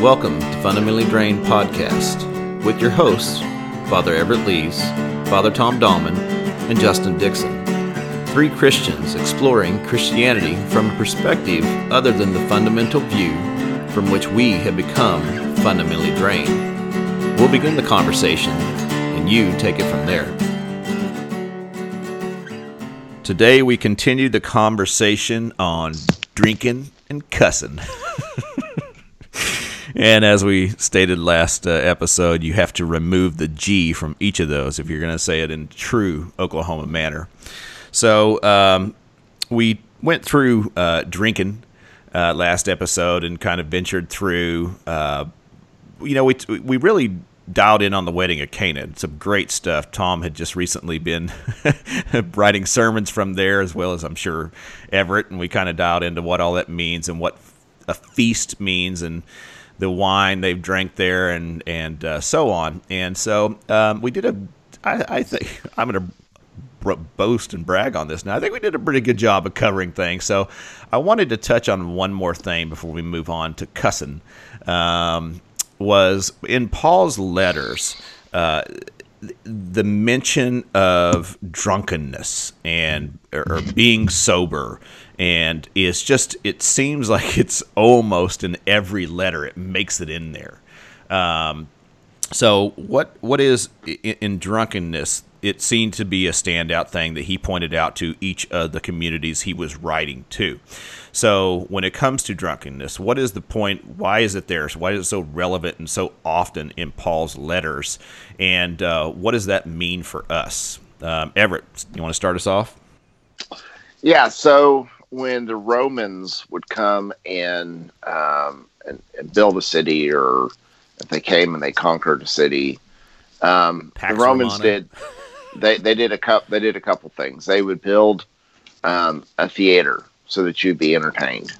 Welcome to Fundamentally Drained Podcast with your hosts, Father Everett Lees, Father Tom Dahlman, and Justin Dixon. Three Christians exploring Christianity from a perspective other than the fundamental view from which we have become fundamentally drained. We'll begin the conversation, and you take it from there. Today, we continue the conversation on drinking and cussing. and as we stated last uh, episode, you have to remove the G from each of those if you're going to say it in true Oklahoma manner. So um, we went through uh, drinking uh, last episode and kind of ventured through. Uh, you know, we we really dialed in on the wedding of Cana. Some great stuff. Tom had just recently been writing sermons from there, as well as I'm sure Everett, and we kind of dialed into what all that means and what a feast means and the wine they've drank there and and uh, so on. And so um, we did a. I, I think I'm going to boast and brag on this now. I think we did a pretty good job of covering things. So I wanted to touch on one more thing before we move on to cussing. Um, was in Paul's letters. Uh, the mention of drunkenness and or, being sober and it's just it seems like it's almost in every letter it makes it in there um, so what what is in, in, drunkenness it seemed to be a standout thing that he pointed out to each of the communities he was writing to so when it comes to drunkenness, what is the point? Why is it there? Why is it so relevant and so often in Paul's letters? And uh, what does that mean for us? Um, Everett, you want to start us off? Yeah. So when the Romans would come and, um, and, and build a city, or if they came and they conquered a city, um, the Romans Romana. did. They, they did a couple. They did a couple things. They would build um, a theater so that you'd be entertained.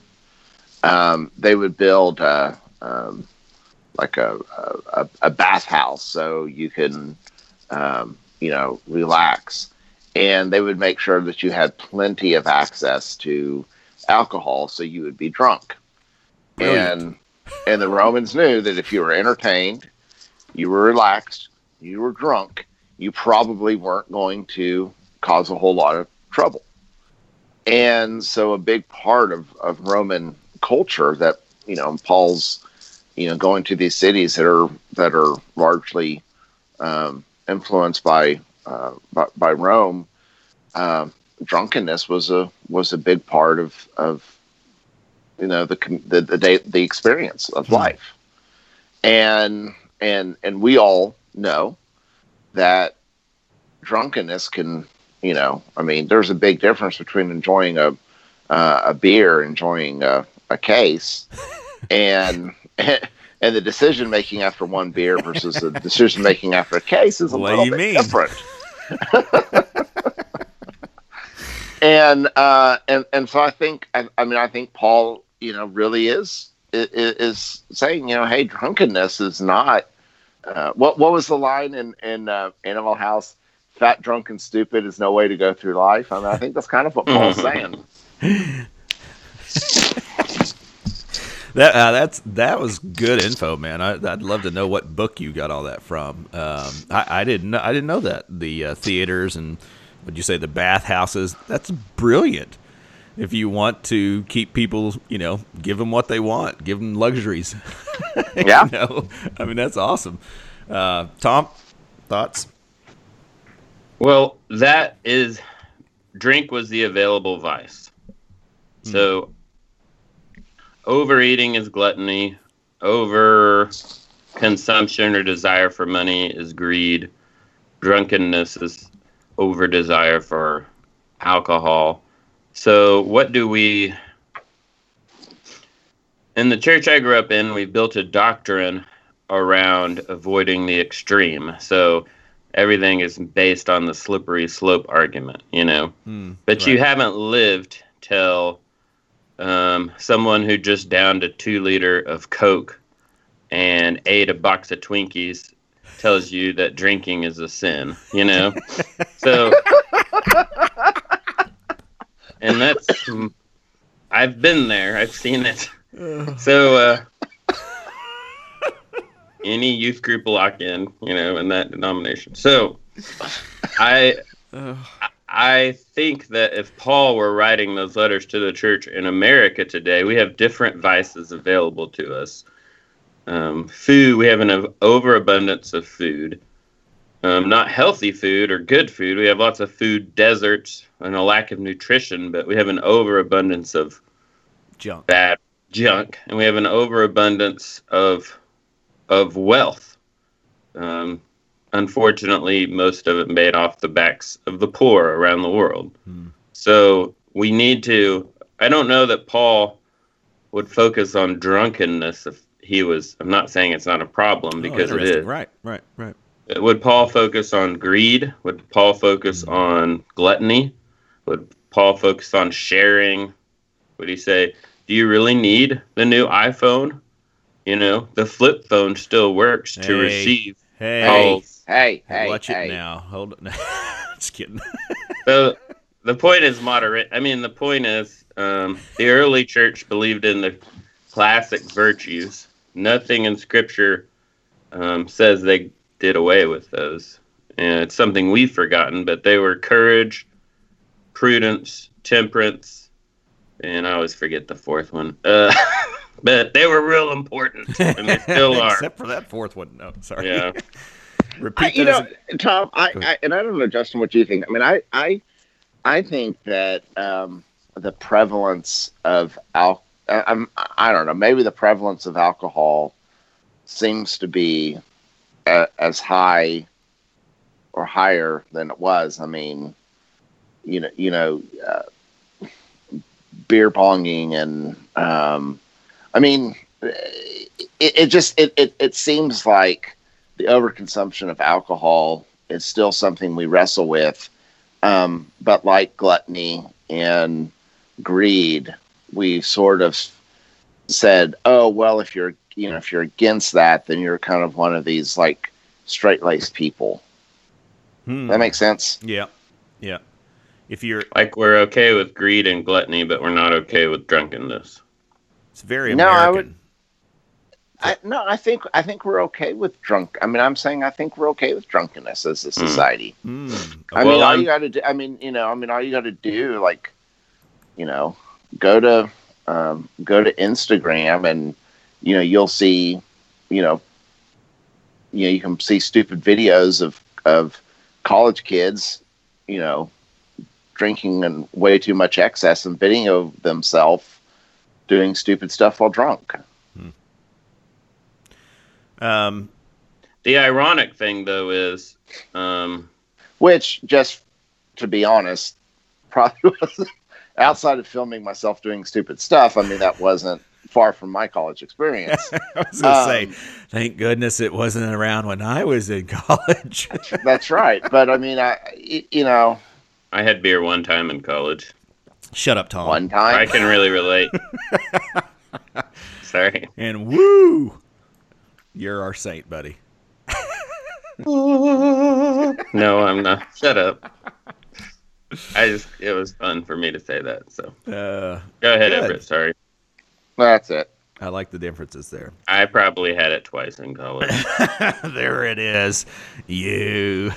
Um, they would build uh, um, like a, a, a bathhouse so you can, um, you know, relax. And they would make sure that you had plenty of access to alcohol so you would be drunk. Brilliant. And and the Romans knew that if you were entertained, you were relaxed, you were drunk, you probably weren't going to cause a whole lot of trouble. And so a big part of, of Roman culture that, you know, Paul's, you know, going to these cities that are that are largely um, influenced by, uh, by, by Rome, uh, drunkenness was a was a big part of of you know the the the, day, the experience of hmm. life, and and and we all know that drunkenness can you know, I mean, there's a big difference between enjoying a uh, a beer, enjoying a, a case, and and the decision making after one beer versus the decision making after a case is a what little bit mean? different. and uh, and and so I think I, I, mean I think Paul you know really is is, is saying you know hey drunkenness is not uh, what what was the line in in uh, Animal House fat, drunk, and stupid is no way to go through life. I mean, I think that's kind of what Paul's saying. that uh, that's that was good info, man. I, would love to know what book you got all that from. Um, I, I, didn't know, I didn't know that the uh, theaters and would you say the bathhouses? That's brilliant. If you want to keep people, you know, give them what they want, give them luxuries. Yeah, you know? I mean that's awesome. Uh, Tom, thoughts? Well, that is drink was the available vice. So overeating is gluttony, over consumption or desire for money is greed, drunkenness is over desire for alcohol. So what do we in the church I grew up in, we built a doctrine around avoiding the extreme. So everything is based on the slippery slope argument, you know. Mm, but right. you haven't lived till um, someone who just downed a two liter of Coke and ate a box of Twinkies tells you that drinking is a sin, you know. so, and that's I've been there. I've seen it. So, uh, any youth group lock in, you know, in that denomination. So, I I think that if Paul were writing those letters to the church in America today, we have different vices available to us. Um, food, we have an overabundance of food. Um, not healthy food or good food. We have lots of food deserts and a lack of nutrition, but we have an overabundance of junk, bad junk, and we have an overabundance of of wealth. Um, unfortunately, most of it made off the backs of the poor around the world. Hmm. So we need to. I don't know that Paul would focus on drunkenness if he was. I'm not saying it's not a problem oh, because oh, it is. Right, right, right. Would Paul focus on greed? Would Paul focus hmm. on gluttony? Would Paul focus on sharing? Would he say, "Do you really need the new iPhone?" You know, the flip phone still works hey, to receive hey, calls. Hey, hey, watch hey. it now. Hold on. Just kidding. so the point is moderate. I mean, the point is um, the early church believed in the classic virtues. Nothing in Scripture um, says they did away with those. And it's something we've forgotten, but they were courage, prudence, temperance, and I always forget the fourth one. Uh, but they were real important, and they still are. Except for that fourth one. No, sorry. Yeah. Repeat I, you know, a... Tom. I, I, and I don't know, Justin, what you think. I mean, I I I think that um, the prevalence of al I'm, I don't know, maybe the prevalence of alcohol seems to be a, as high or higher than it was. I mean, you know, you know, uh, beer ponging and um, I mean, it, it just it, it it seems like the overconsumption of alcohol is still something we wrestle with. Um, but like gluttony and greed, we sort of said, "Oh well, if you're you know if you're against that, then you're kind of one of these like straight laced people." Hmm. That makes sense. Yeah, yeah. If you're like we're okay with greed and gluttony, but we're not okay with drunkenness. It's very American. No, I would. I, no, I think I think we're okay with drunk. I mean, I'm saying I think we're okay with drunkenness as a hmm. society. Mm. Mm. I well, mean, all I'm... you got to do. I mean, you know, I mean, all you got to do, like, you know, go to um, go to Instagram, and you know, you'll see, you know, you know, you can see stupid videos of of college kids, you know, drinking and way too much excess and video themselves doing stupid stuff while drunk. Um, the ironic thing, though, is um, which, just to be honest, probably was outside of filming myself doing stupid stuff. I mean, that wasn't far from my college experience. I was going to um, say, thank goodness it wasn't around when I was in college. that's right. But I mean, I, you know, I had beer one time in college. Shut up, Tom. One time. I can really relate. Sorry. And woo, you're our saint, buddy. no, I'm not. Shut up. I just it was fun for me to say that. So uh, go ahead, good. Everett. Sorry. That's it. I like the differences there. I probably had it twice in college. there it is. You.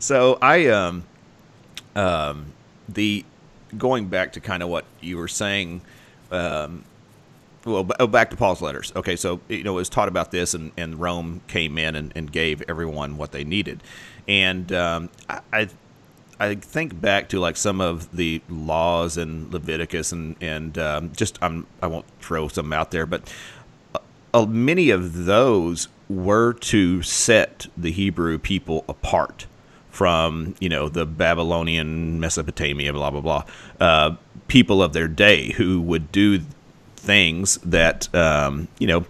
so I um um the going back to kind of what you were saying um well, oh, back to Paul's letters. Okay, so you know it was taught about this, and, and Rome came in and, and gave everyone what they needed, and um, I I think back to like some of the laws in Leviticus, and and um, just I'm I won't throw some out there, but uh, many of those were to set the Hebrew people apart from you know the Babylonian Mesopotamia, blah blah blah, uh, people of their day who would do things that um, you know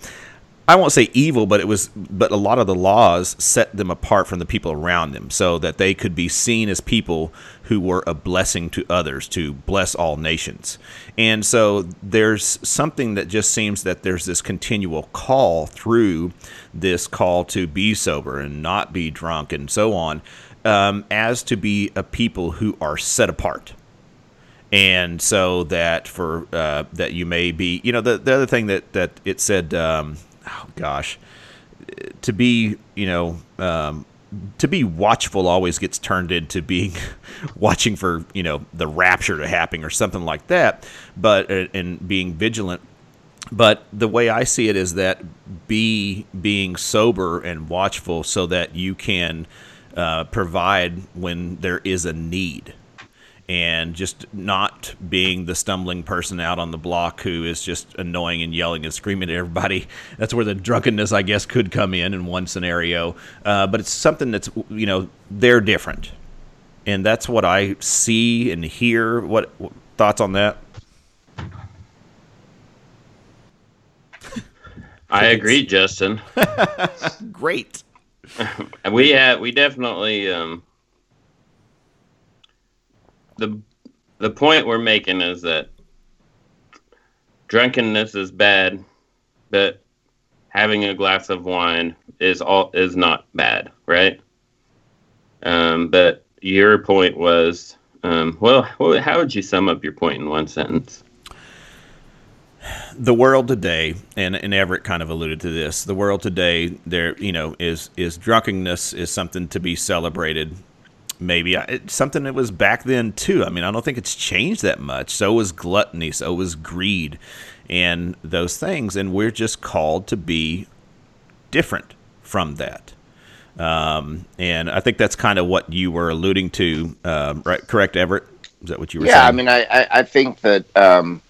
I won't say evil, but it was, but a lot of the laws set them apart from the people around them, so that they could be seen as people who were a blessing to others, to bless all nations. And so there's something that just seems that there's this continual call through this call to be sober and not be drunk and so on, um, as to be a people who are set apart and so that for uh, that you may be, you know, the the other thing that that it said, um, oh gosh, to be you know um, to be watchful always gets turned into being watching for you know the rapture to happen or something like that, but uh, and being vigilant. But the way I see it is that be being sober and watchful so that you can uh, provide when there is a need and just not being the stumbling person out on the block who is just annoying and yelling and screaming at everybody. That's where the drunkenness, I guess, could come in in one scenario. Uh, but it's something that's, you know, they're different. And that's what I see and hear. What, what thoughts on that? I agree, Justin. Great. we have we definitely um, the the point we're making is that drunkenness is bad, but having a glass of wine is all is not bad, right? Um, but your point was, um, well, how would you sum up your point in one sentence? The world today, and, and Everett kind of alluded to this. The world today, there, you know, is is drunkenness is something to be celebrated maybe it's something that was back then too. I mean, I don't think it's changed that much. So was gluttony, so was greed, and those things. And we're just called to be different from that. Um, and I think that's kind of what you were alluding to, um, right? Correct, Everett? Is that what you were saying? yeah, saying? I mean, I, I, I think that, um,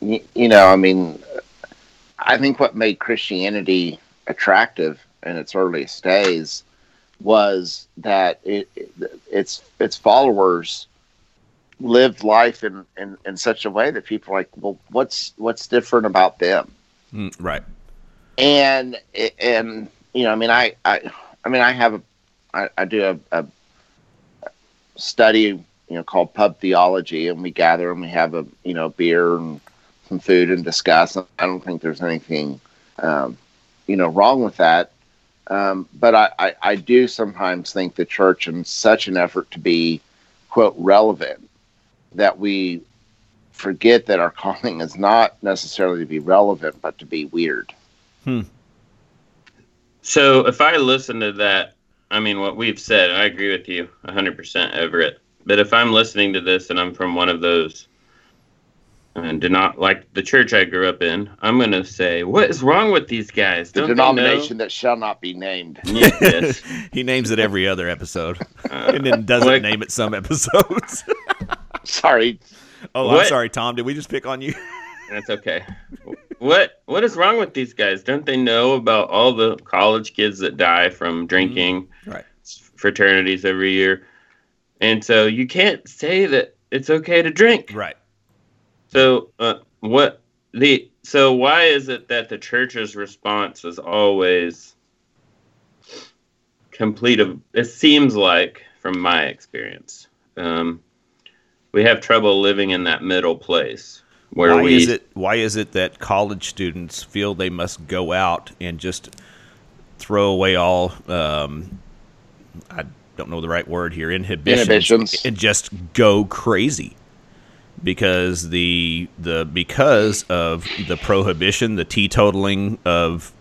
you know, I mean, I think what made Christianity attractive in its earliest days was that it, it, its its followers lived life in, in, in such a way that people like, well, what's what's different about them? Mm, right. And and you know, I mean, I I, I mean, I have a I, I do a, a study, you know, called pub theology, and we gather and we have a you know beer and some food and discuss. I don't think there's anything um, you know wrong with that um, but I, I, I, do sometimes think the church, in such an effort to be, quote, relevant, that we forget that our calling is not necessarily to be relevant, but to be weird. Hmm. So if I listen to that, I mean, what we've said, I agree with you 100%, Everett. But if I'm listening to this and I'm from one of those and did not like the church I grew up in, I'm going to say, what is wrong with these guys? The Don't denomination that shall not be named. Yes. he names it every other episode, uh, and then doesn't like, name it some episodes. sorry. Oh, what? I'm sorry, Tom. Did we just pick on you? That's okay. what What is wrong with these guys? Don't they know about all the college kids that die from drinking? Mm-hmm. Right. Fraternities every year, and so you can't say that it's okay to drink. Right. So, uh, what the so why is it that the church's response is always complete of? It seems like, from my experience, um, we have trouble living in that middle place where why we. Is it, why is it that college students feel they must go out and just throw away all? Um, I don't know the right word here. Inhibitions, inhibitions, and just go crazy because the the because of the prohibition, the teetotaling of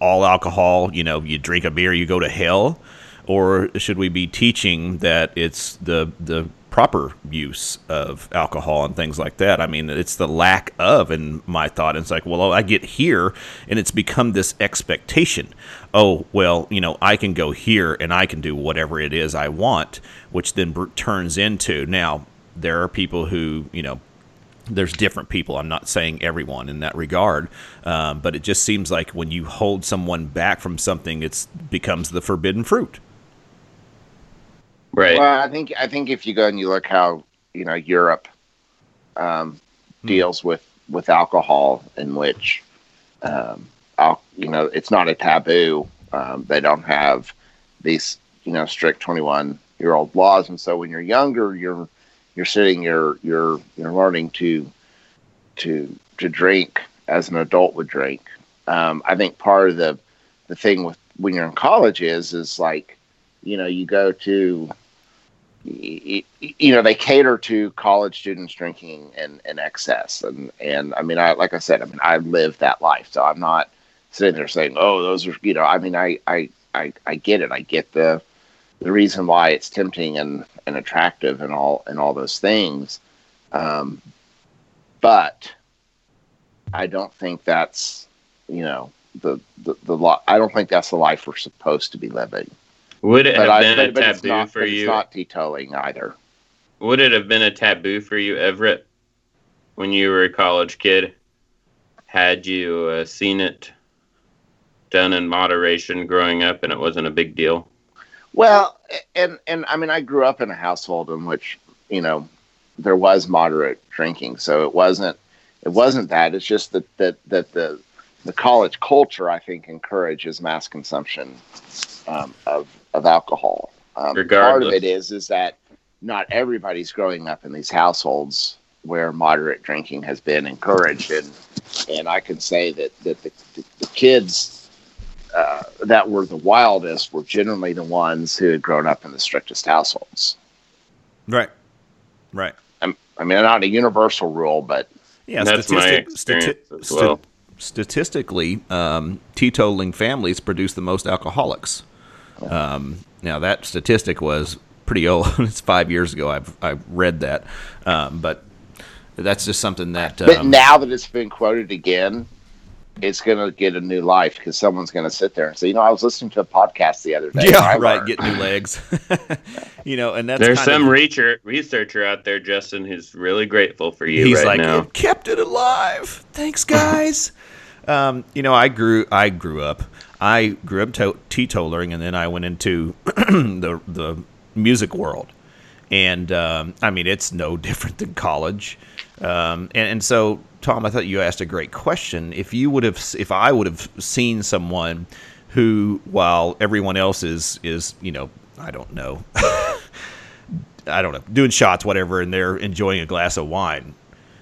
all alcohol, you know, you drink a beer, you go to hell, or should we be teaching that it's the the proper use of alcohol and things like that? I mean, it's the lack of, in my thought, it's like, well, I get here, and it's become this expectation. Oh, well, you know, I can go here and I can do whatever it is I want, which then turns into now there are people who you know there's different people. I'm not saying everyone in that regard, um, but it just seems like when you hold someone back from something, it becomes the forbidden fruit. Right. Well, I think I think if you go and you look how you know Europe um, hmm. deals with with alcohol, in which um, al- you know it's not a taboo. Um, they don't have these you know strict 21 year old laws, and so when you're younger, you're you're sitting you're you're you're learning to to to drink as an adult would drink. Um, I think part of the the thing with when you're in college is is like you know you go to you, you know they cater to college students drinking in, in excess and and I mean I like I said I mean I live that life so I'm not sitting there saying, "Oh, those are," you know, I mean, I, I, I, I get it. I get the, the reason why it's tempting and, and attractive and all and all those things, um, but I don't think that's, you know, the the the. I don't think that's the life we're supposed to be living. Would it But have I, been but, a but taboo not, for you? It's not either. Would it have been a taboo for you, Everett, when you were a college kid? Had you uh, seen it done in moderation growing up and it wasn't a big deal? Well, and and I mean, I grew up in a household in which you know there was moderate drinking, so it wasn't it wasn't that. It's just that that that the the college culture, I think, encourages mass consumption um, of of alcohol. Um, part of it is is that not everybody's growing up in these households where moderate drinking has been encouraged, and and I can say that that the, the, the kids uh, that were the wildest were generally the ones who had grown up in the strictest households. Right. Right. I'm, I mean, not a universal rule, but Yeah, That's my statistic- experience stati- as well. statistically, um, teetotaling families produce the most alcoholics. Um, now that statistic was pretty old. it's five years ago. I've I've read that, um, but that's just something that. but Um, now that it's been quoted again, it's going to get a new life because someone's going to sit there and say, you know, I was listening to a podcast the other day. yeah, right. learned." Get new legs. you know, and that's There's some of- reacher, researcher out there, Justin, who's really grateful for you He's right like, now. it kept it alive. Thanks, guys. um, you know, I grew. I grew up. I grew up to- teetotering, and then I went into the the music world. And um, I mean, it's no different than college. Um, and, and so, Tom, I thought you asked a great question. If you would have, if I would have seen someone who, while everyone else is is, you know, I don't know, I don't know, doing shots, whatever, and they're enjoying a glass of wine,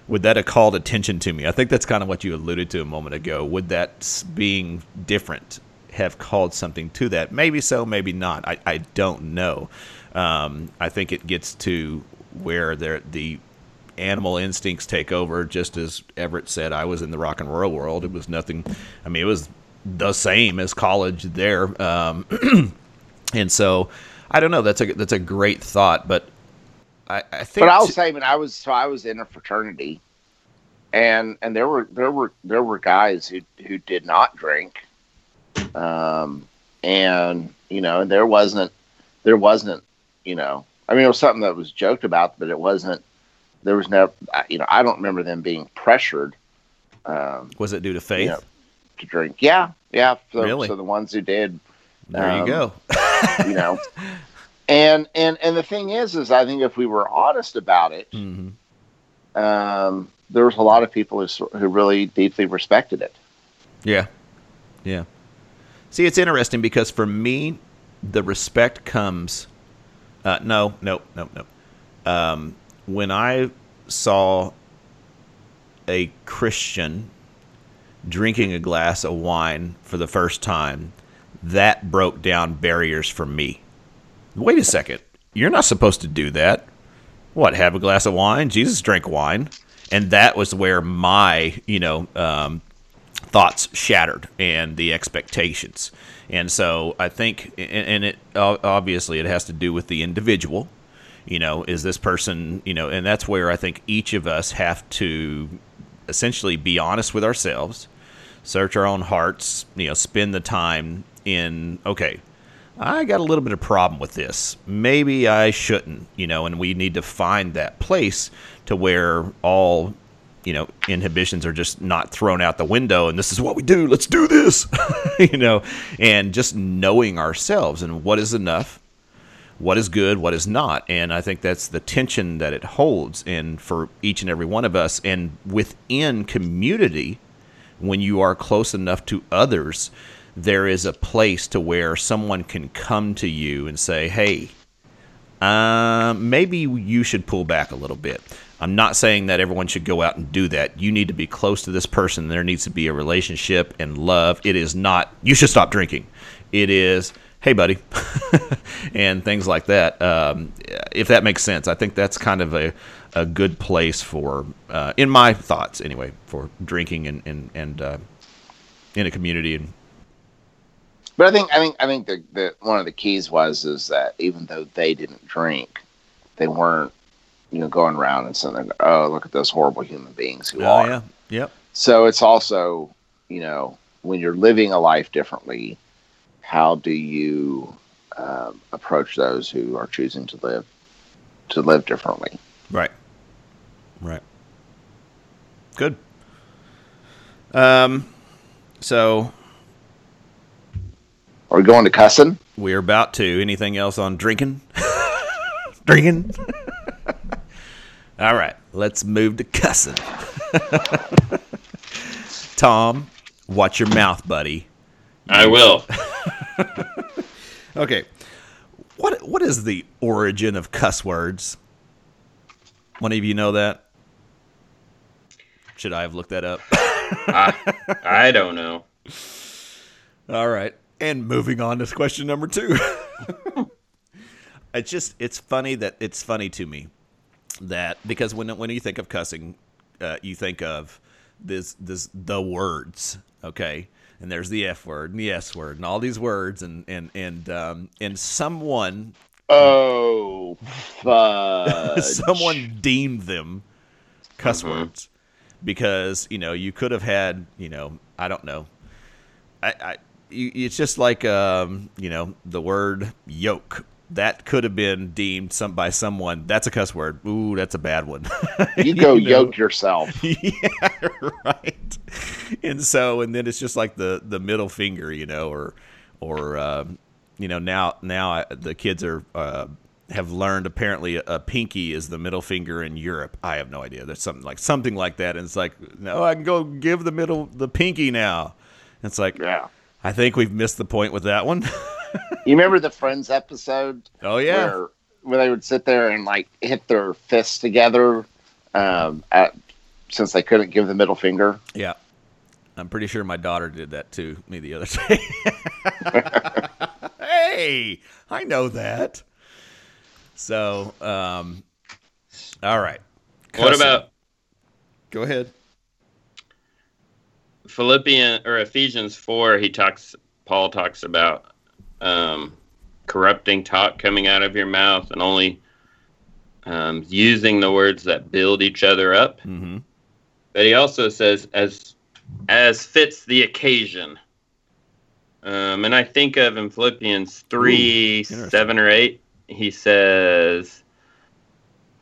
would that have called attention to me? I think that's kind of what you alluded to a moment ago. Would that being different have called something to that? Maybe so, maybe not. I, I don't know. Um, I think it gets to where the animal instincts take over. Just as Everett said, I was in the rock and roll world. It was nothing. I mean, it was the same as college there. Um, and so, I don't know. That's a that's a great thought, but I, I think. But I'll t- say, I I was so I was in a fraternity, and and there were there were there were guys who who did not drink, um, and you know, there wasn't there wasn't you know, I mean, it was something that was joked about, but it wasn't. There was no, I- you know, I don't remember them being pressured um, was it due to faith? Yeah. to drink. Yeah, yeah. So, Really? so the ones who did, There you Um, go. you know, and and and the thing is, is I think if we were honest about it, hmm um, there was a lot of people who, who really deeply respected it. Yeah. Yeah. See, it's interesting because for me, the respect comes. Uh, no, no, no, no. Um, when I saw a Christian drinking a glass of wine for the first time, that broke down barriers for me. Wait a second. You're not supposed to do that. What, have a glass of wine? Jesus drank wine. And that was where my, you know, um, thoughts shattered and the expectations. And so I think, and- it obviously it has to do with the individual. You know, is this person, you know, and that's where I think each of us have to essentially be honest with ourselves, search our own hearts, you know, spend the time in, okay, I got a little bit of problem with this. Maybe I shouldn't, you know, and we need to find that place to where all, you know, inhibitions are just not thrown out the window and this is what we do. Let's do this. you know, and just knowing ourselves and what is enough, what is good, what is not. And I think that's the tension that it holds and for each and every one of us and within community when you are close enough to others, there is a place to where someone can come to you and say, "Hey, uh, maybe you should pull back a little bit." I'm not saying that everyone should go out and do that. You need to be close to this person. There needs to be a relationship and love. It is not you should stop drinking. It is hey buddy and things like that um, if that makes sense. I think that's kind of a, a good place for uh, in my thoughts anyway for drinking and and, and uh, in a community and But I think I think I think the, the one of the keys was is that even though they didn't drink, they weren't you know going around and saying, "Oh, look at those horrible human beings who oh are." yeah. Yep. So it's also you know when you're living a life differently, how do you um, approach those who are choosing to live to live differently? right. Right. Good. Um so Are we going to cussing? we're about to. Anything else on drinking? Drinking? All right. Let's move to cussing. Tom watch your mouth buddy. I will. Okay. What what is the origin of cuss words? One of you know that? Should I have looked that up? I, I don't know. All right. And moving on to question number 2. it's just it's funny that it's funny to me that because when when you think of cussing, uh, you think of this this the words, okay? And there's the F word and the S word and all these words and and and um, and someone Oh, someone deemed them cuss Mhm. words because you know you could have had you know I don't know. I, I you, it's just like um, you know the word yoke that could have been deemed some by someone that's a cuss word ooh that's a bad one You go know? yoke yourself. yeah, right. And so, and then it's just like the the middle finger, you know, or or um, you know now now I, the kids are uh, have learned apparently a, a pinky is the middle finger in Europe. I have no idea. There's something like something like that, and it's like no, I can go give the middle the pinky now. It's like Yeah. I think we've missed the point with that one. You remember the Friends episode oh yeah, where where they would sit there and like hit their fists together um, at, since they couldn't give the middle finger? Yeah. I'm pretty sure my daughter did that to me the other day. hey, I know that. So, um, all right. What about Go ahead. Philippian or Ephesians four? He talks. Paul talks about um, corrupting talk coming out of your mouth and only um, using the words that build each other up. Mm-hmm. But he also says as as fits the occasion. Um, and I think of in Philippians three, interesting. seven or eight, he says,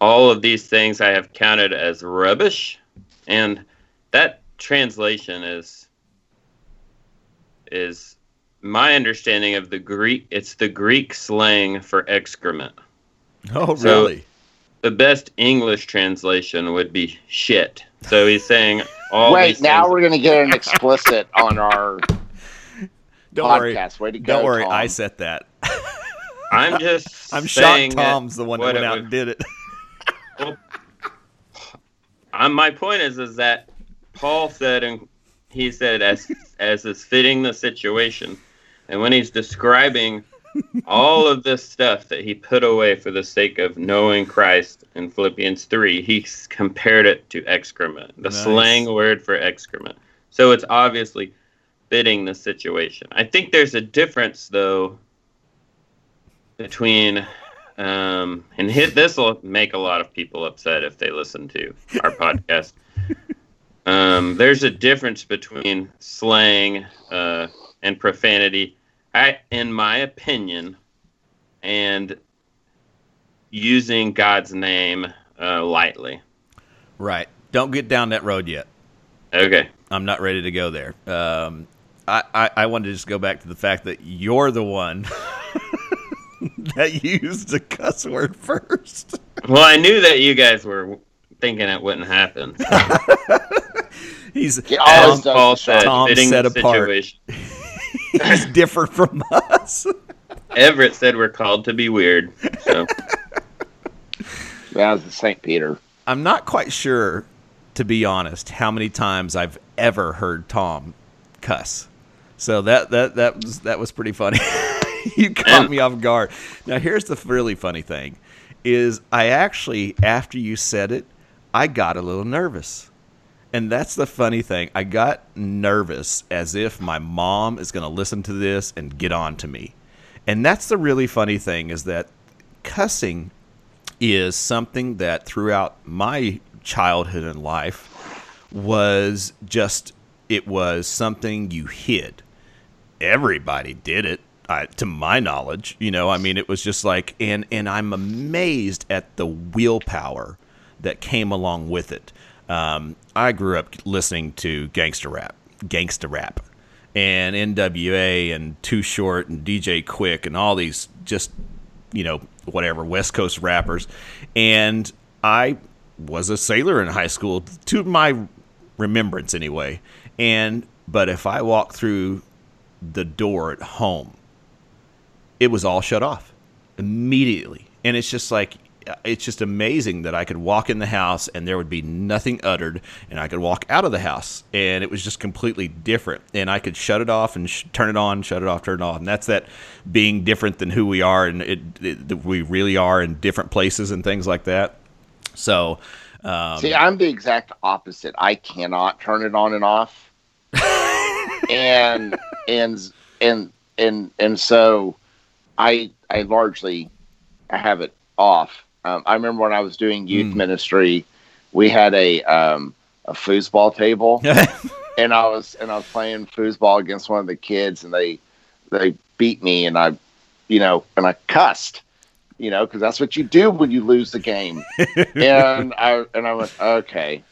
"All of these things I have counted as rubbish," and that translation is is my understanding of the Greek. It's the Greek slang for excrement. Oh, So- really? The best English translation would be shit. So he's saying all Wait, these now things- we're going to get an explicit on our Don't podcast. worry. Way to go. Don't worry. Tom. I said that. I'm just I'm saying shocked Tom's the one that went out would- and did it. Um, my point is, is that Paul said, and he said, as as is fitting the situation, and when he's describing all of this stuff that he put away for the sake of knowing Christ in Philippians three, he compared it to excrement, the Nice. slang word for excrement. So it's obviously fitting the situation. I think there's a difference, though, between um, and hit this will make a lot of people upset if they listen to our podcast. Um, there's a difference between slang uh, and profanity, I, in my opinion, and using God's name uh, lightly. right. Don't get down that road yet. Okay. I'm not ready to go there. Um, I, I, I wanted to just go back to the fact that you're the one that used the cuss word first. Well, I knew that you guys were thinking it wouldn't happen. He's Get all As this Paul said, Tom fitting set the apart. Situation. he's different from us. Everett said we're called to be weird. So That was the St. Peter. I'm not quite sure, to be honest, how many times I've ever heard Tom cuss. So that that that was that was pretty funny. you caught And- me off guard. Now here's the really funny thing is I actually after you said it, I got a little nervous. And that's the funny thing. I got nervous as if my mom is going to listen to this and get on to me. And that's the really funny thing is that cussing is something that throughout my childhood and life was just it was something you hid. Everybody did it. I, to my knowledge, you know, I mean, it was just like, and and I'm amazed at the willpower that came along with it. Um, I grew up listening to gangster rap, gangster rap, and NWA and Too Short and DJ Quik and all these just, you know, whatever West Coast rappers, and I was a sailor in high school, to my remembrance anyway. And but if I walked through the door at home, it was all shut off immediately. And it's just like it's just amazing that I could walk in the house and there would be nothing uttered, and I could walk out of the house and it was just completely different. And I could shut it off and sh- turn it on, shut it off, turn it off. And that's that being different than who we are and it, it, we really are in different places and things like that. So, um, see, I'm the exact opposite. I cannot turn it on and off, and and and and and so I I largely I have it off. Um, I remember when I was doing youth mm. ministry, we had a um, a foosball table, and I was and I was playing foosball against one of the kids, and they they beat me, and I, you know, and I cussed, you know, because that's what you do when you lose the game. and I and I went, okay,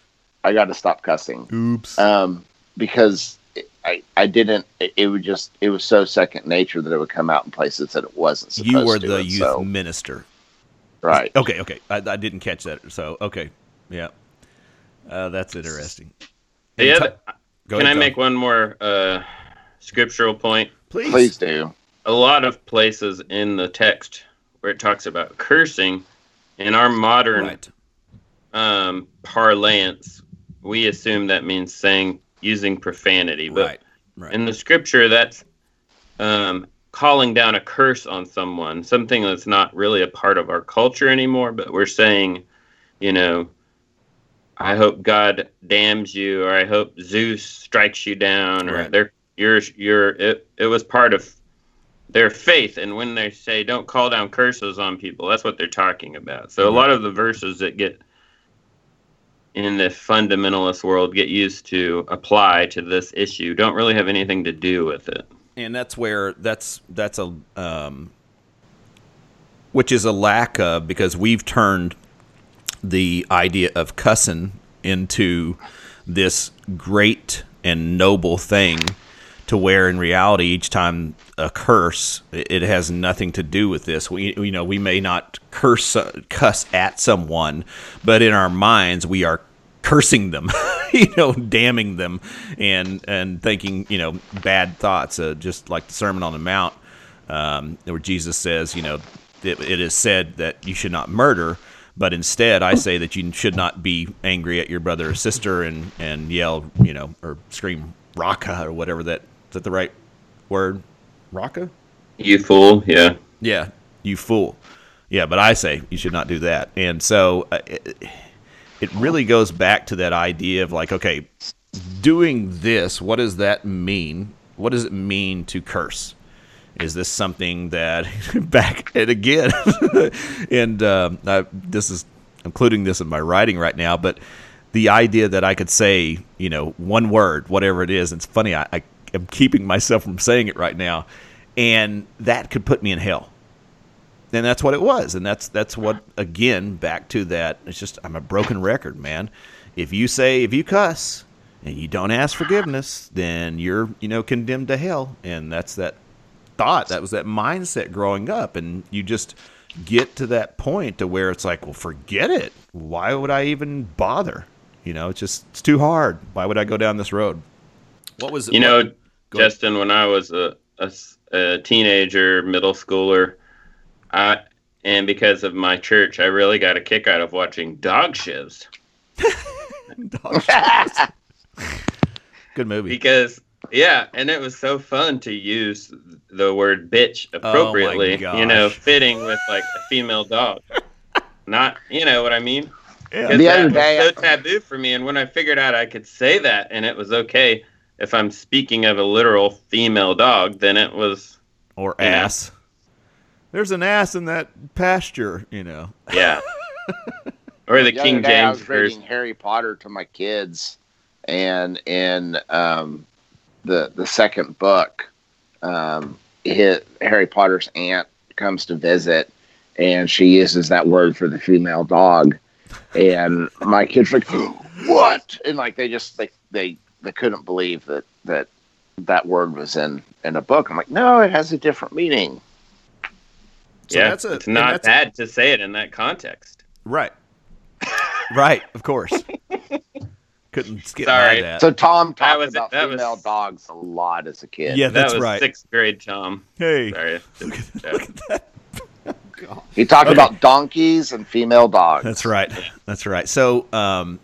I got to stop cussing. Oops. Um, because I, I didn't. It, it, would just. It was so second nature that it would come out in places that it wasn't. Supposed to. you were to, the youth so. minister, right? Okay, okay. I, I, didn't catch that. So okay, yeah, uh, that's interesting. Yeah. T- can ahead, I Tom. make one more uh, scriptural point? Please, please do. A lot of places in the text where it talks about cursing, in our modern right. um, parlance, we assume that means saying using profanity. But right, right. in the scripture, that's um, calling down a curse on someone, something that's not really a part of our culture anymore. But we're saying, you know, I hope God damns you, or I hope Zeus strikes you down, or right. they're you're you're it, it was part of their faith and when they say don't call down curses on people that's what they're talking about so a mm-hmm. lot of the verses that get in the fundamentalist world get used to apply to this issue don't really have anything to do with it. And that's where that's that's a um, which is a lack of because we've turned the idea of cussing into this great and noble thing to where in reality each time a curse it has nothing to do with this. We you know we may not curse cuss at someone but in our minds we are cursing them you know damning them and and thinking you know bad thoughts uh, just like the sermon on the mount um, where jesus says you know it, it is said that you should not murder but instead I say that you should not be angry at your brother or sister and, and yell, you know, or scream raka or whatever that is that the right word? Raka? You fool, yeah. Yeah, you fool. Yeah, but I say you should not do that. And so uh, it, it really goes back to that idea of like, okay, doing this, what does that mean? What does it mean to curse? Is this something that back and again, and um, I, this is including this in my writing right now, but the idea that I could say, you know, one word, whatever it is. It's funny, I, I am keeping myself from saying it right now, and that could put me in hell. And that's what it was, and that's that's what again back to that. It's just I'm a broken record, man. If you say if you cuss and you don't ask forgiveness, then you're you know condemned to hell, and that's that thought. That was that mindset growing up, and you just get to that point to where it's like, well, forget it. Why would I even bother? You know, it's just it's too hard. Why would I go down this road? What was you know? Justin, ahead. when I was a, a, a, teenager, middle schooler, I, and because of my church, I really got a kick out of watching dog shows. dog shows. Good movie. Because yeah, and it was so fun to use the word bitch oh appropriately, oh you know, fitting with like a female dog. Not, you know what I mean? Yeah. The other day- so taboo for me, and when I figured out I could say that and it was okay if I'm speaking of a literal female dog, then it was Or Yeah. ass. There's an ass in that pasture, you know. yeah. or the The King other day, I James was reading. Harry Potter to my kids, and in um, the the second book, um, it, Harry Potter's aunt comes to visit, and she uses that word for the female dog, and my kids were like, "What?" And like they just they they they couldn't believe that that that word was in in a book. I'm like, no, it has a different meaning. So yeah, that's a- it's not that's a- bad to say it in that context. Right. right, of course. Couldn't skip Sorry. by that. So Tom talked was- about that was- female dogs a lot as a kid. Yeah, that that's was right. sixth grade, Tom. hey. Sorry. Look at that. He talked Okay. about donkeys and female dogs. That's right. That's right. So, um,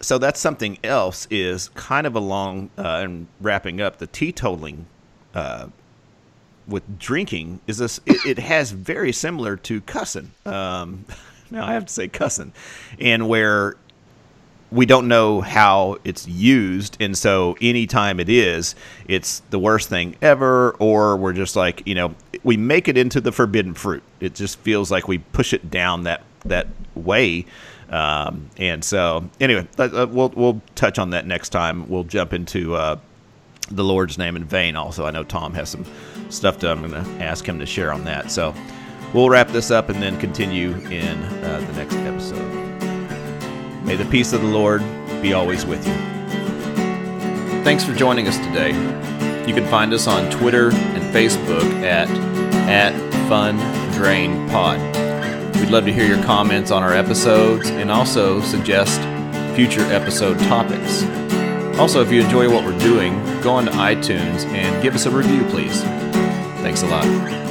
so that's something else is kind of along uh, and wrapping up the teetotaling uh, with drinking is this. It, it has very similar to cussing. Um, now I have to say cussing, and where we don't know how it's used. And so anytime it is it's the worst thing ever. Or we're just like you know we make it into the forbidden fruit. It just feels like we push it down that that way. Um, and so anyway uh, uh, we'll we'll touch on that next time. We'll jump into uh, the lord's name in vain. Also i know tom has some stuff that i'm going to ask him to share on that so we'll wrap this up and then continue in uh, the next episode May the peace of the Lord be always with you. Thanks for joining us today. You can find us on Twitter and Facebook at at Fun Drain Pod. We'd love to hear your comments on our episodes and also suggest future episode topics. Also, if you enjoy what we're doing, go on to iTunes and give us a review, please. Thanks a lot.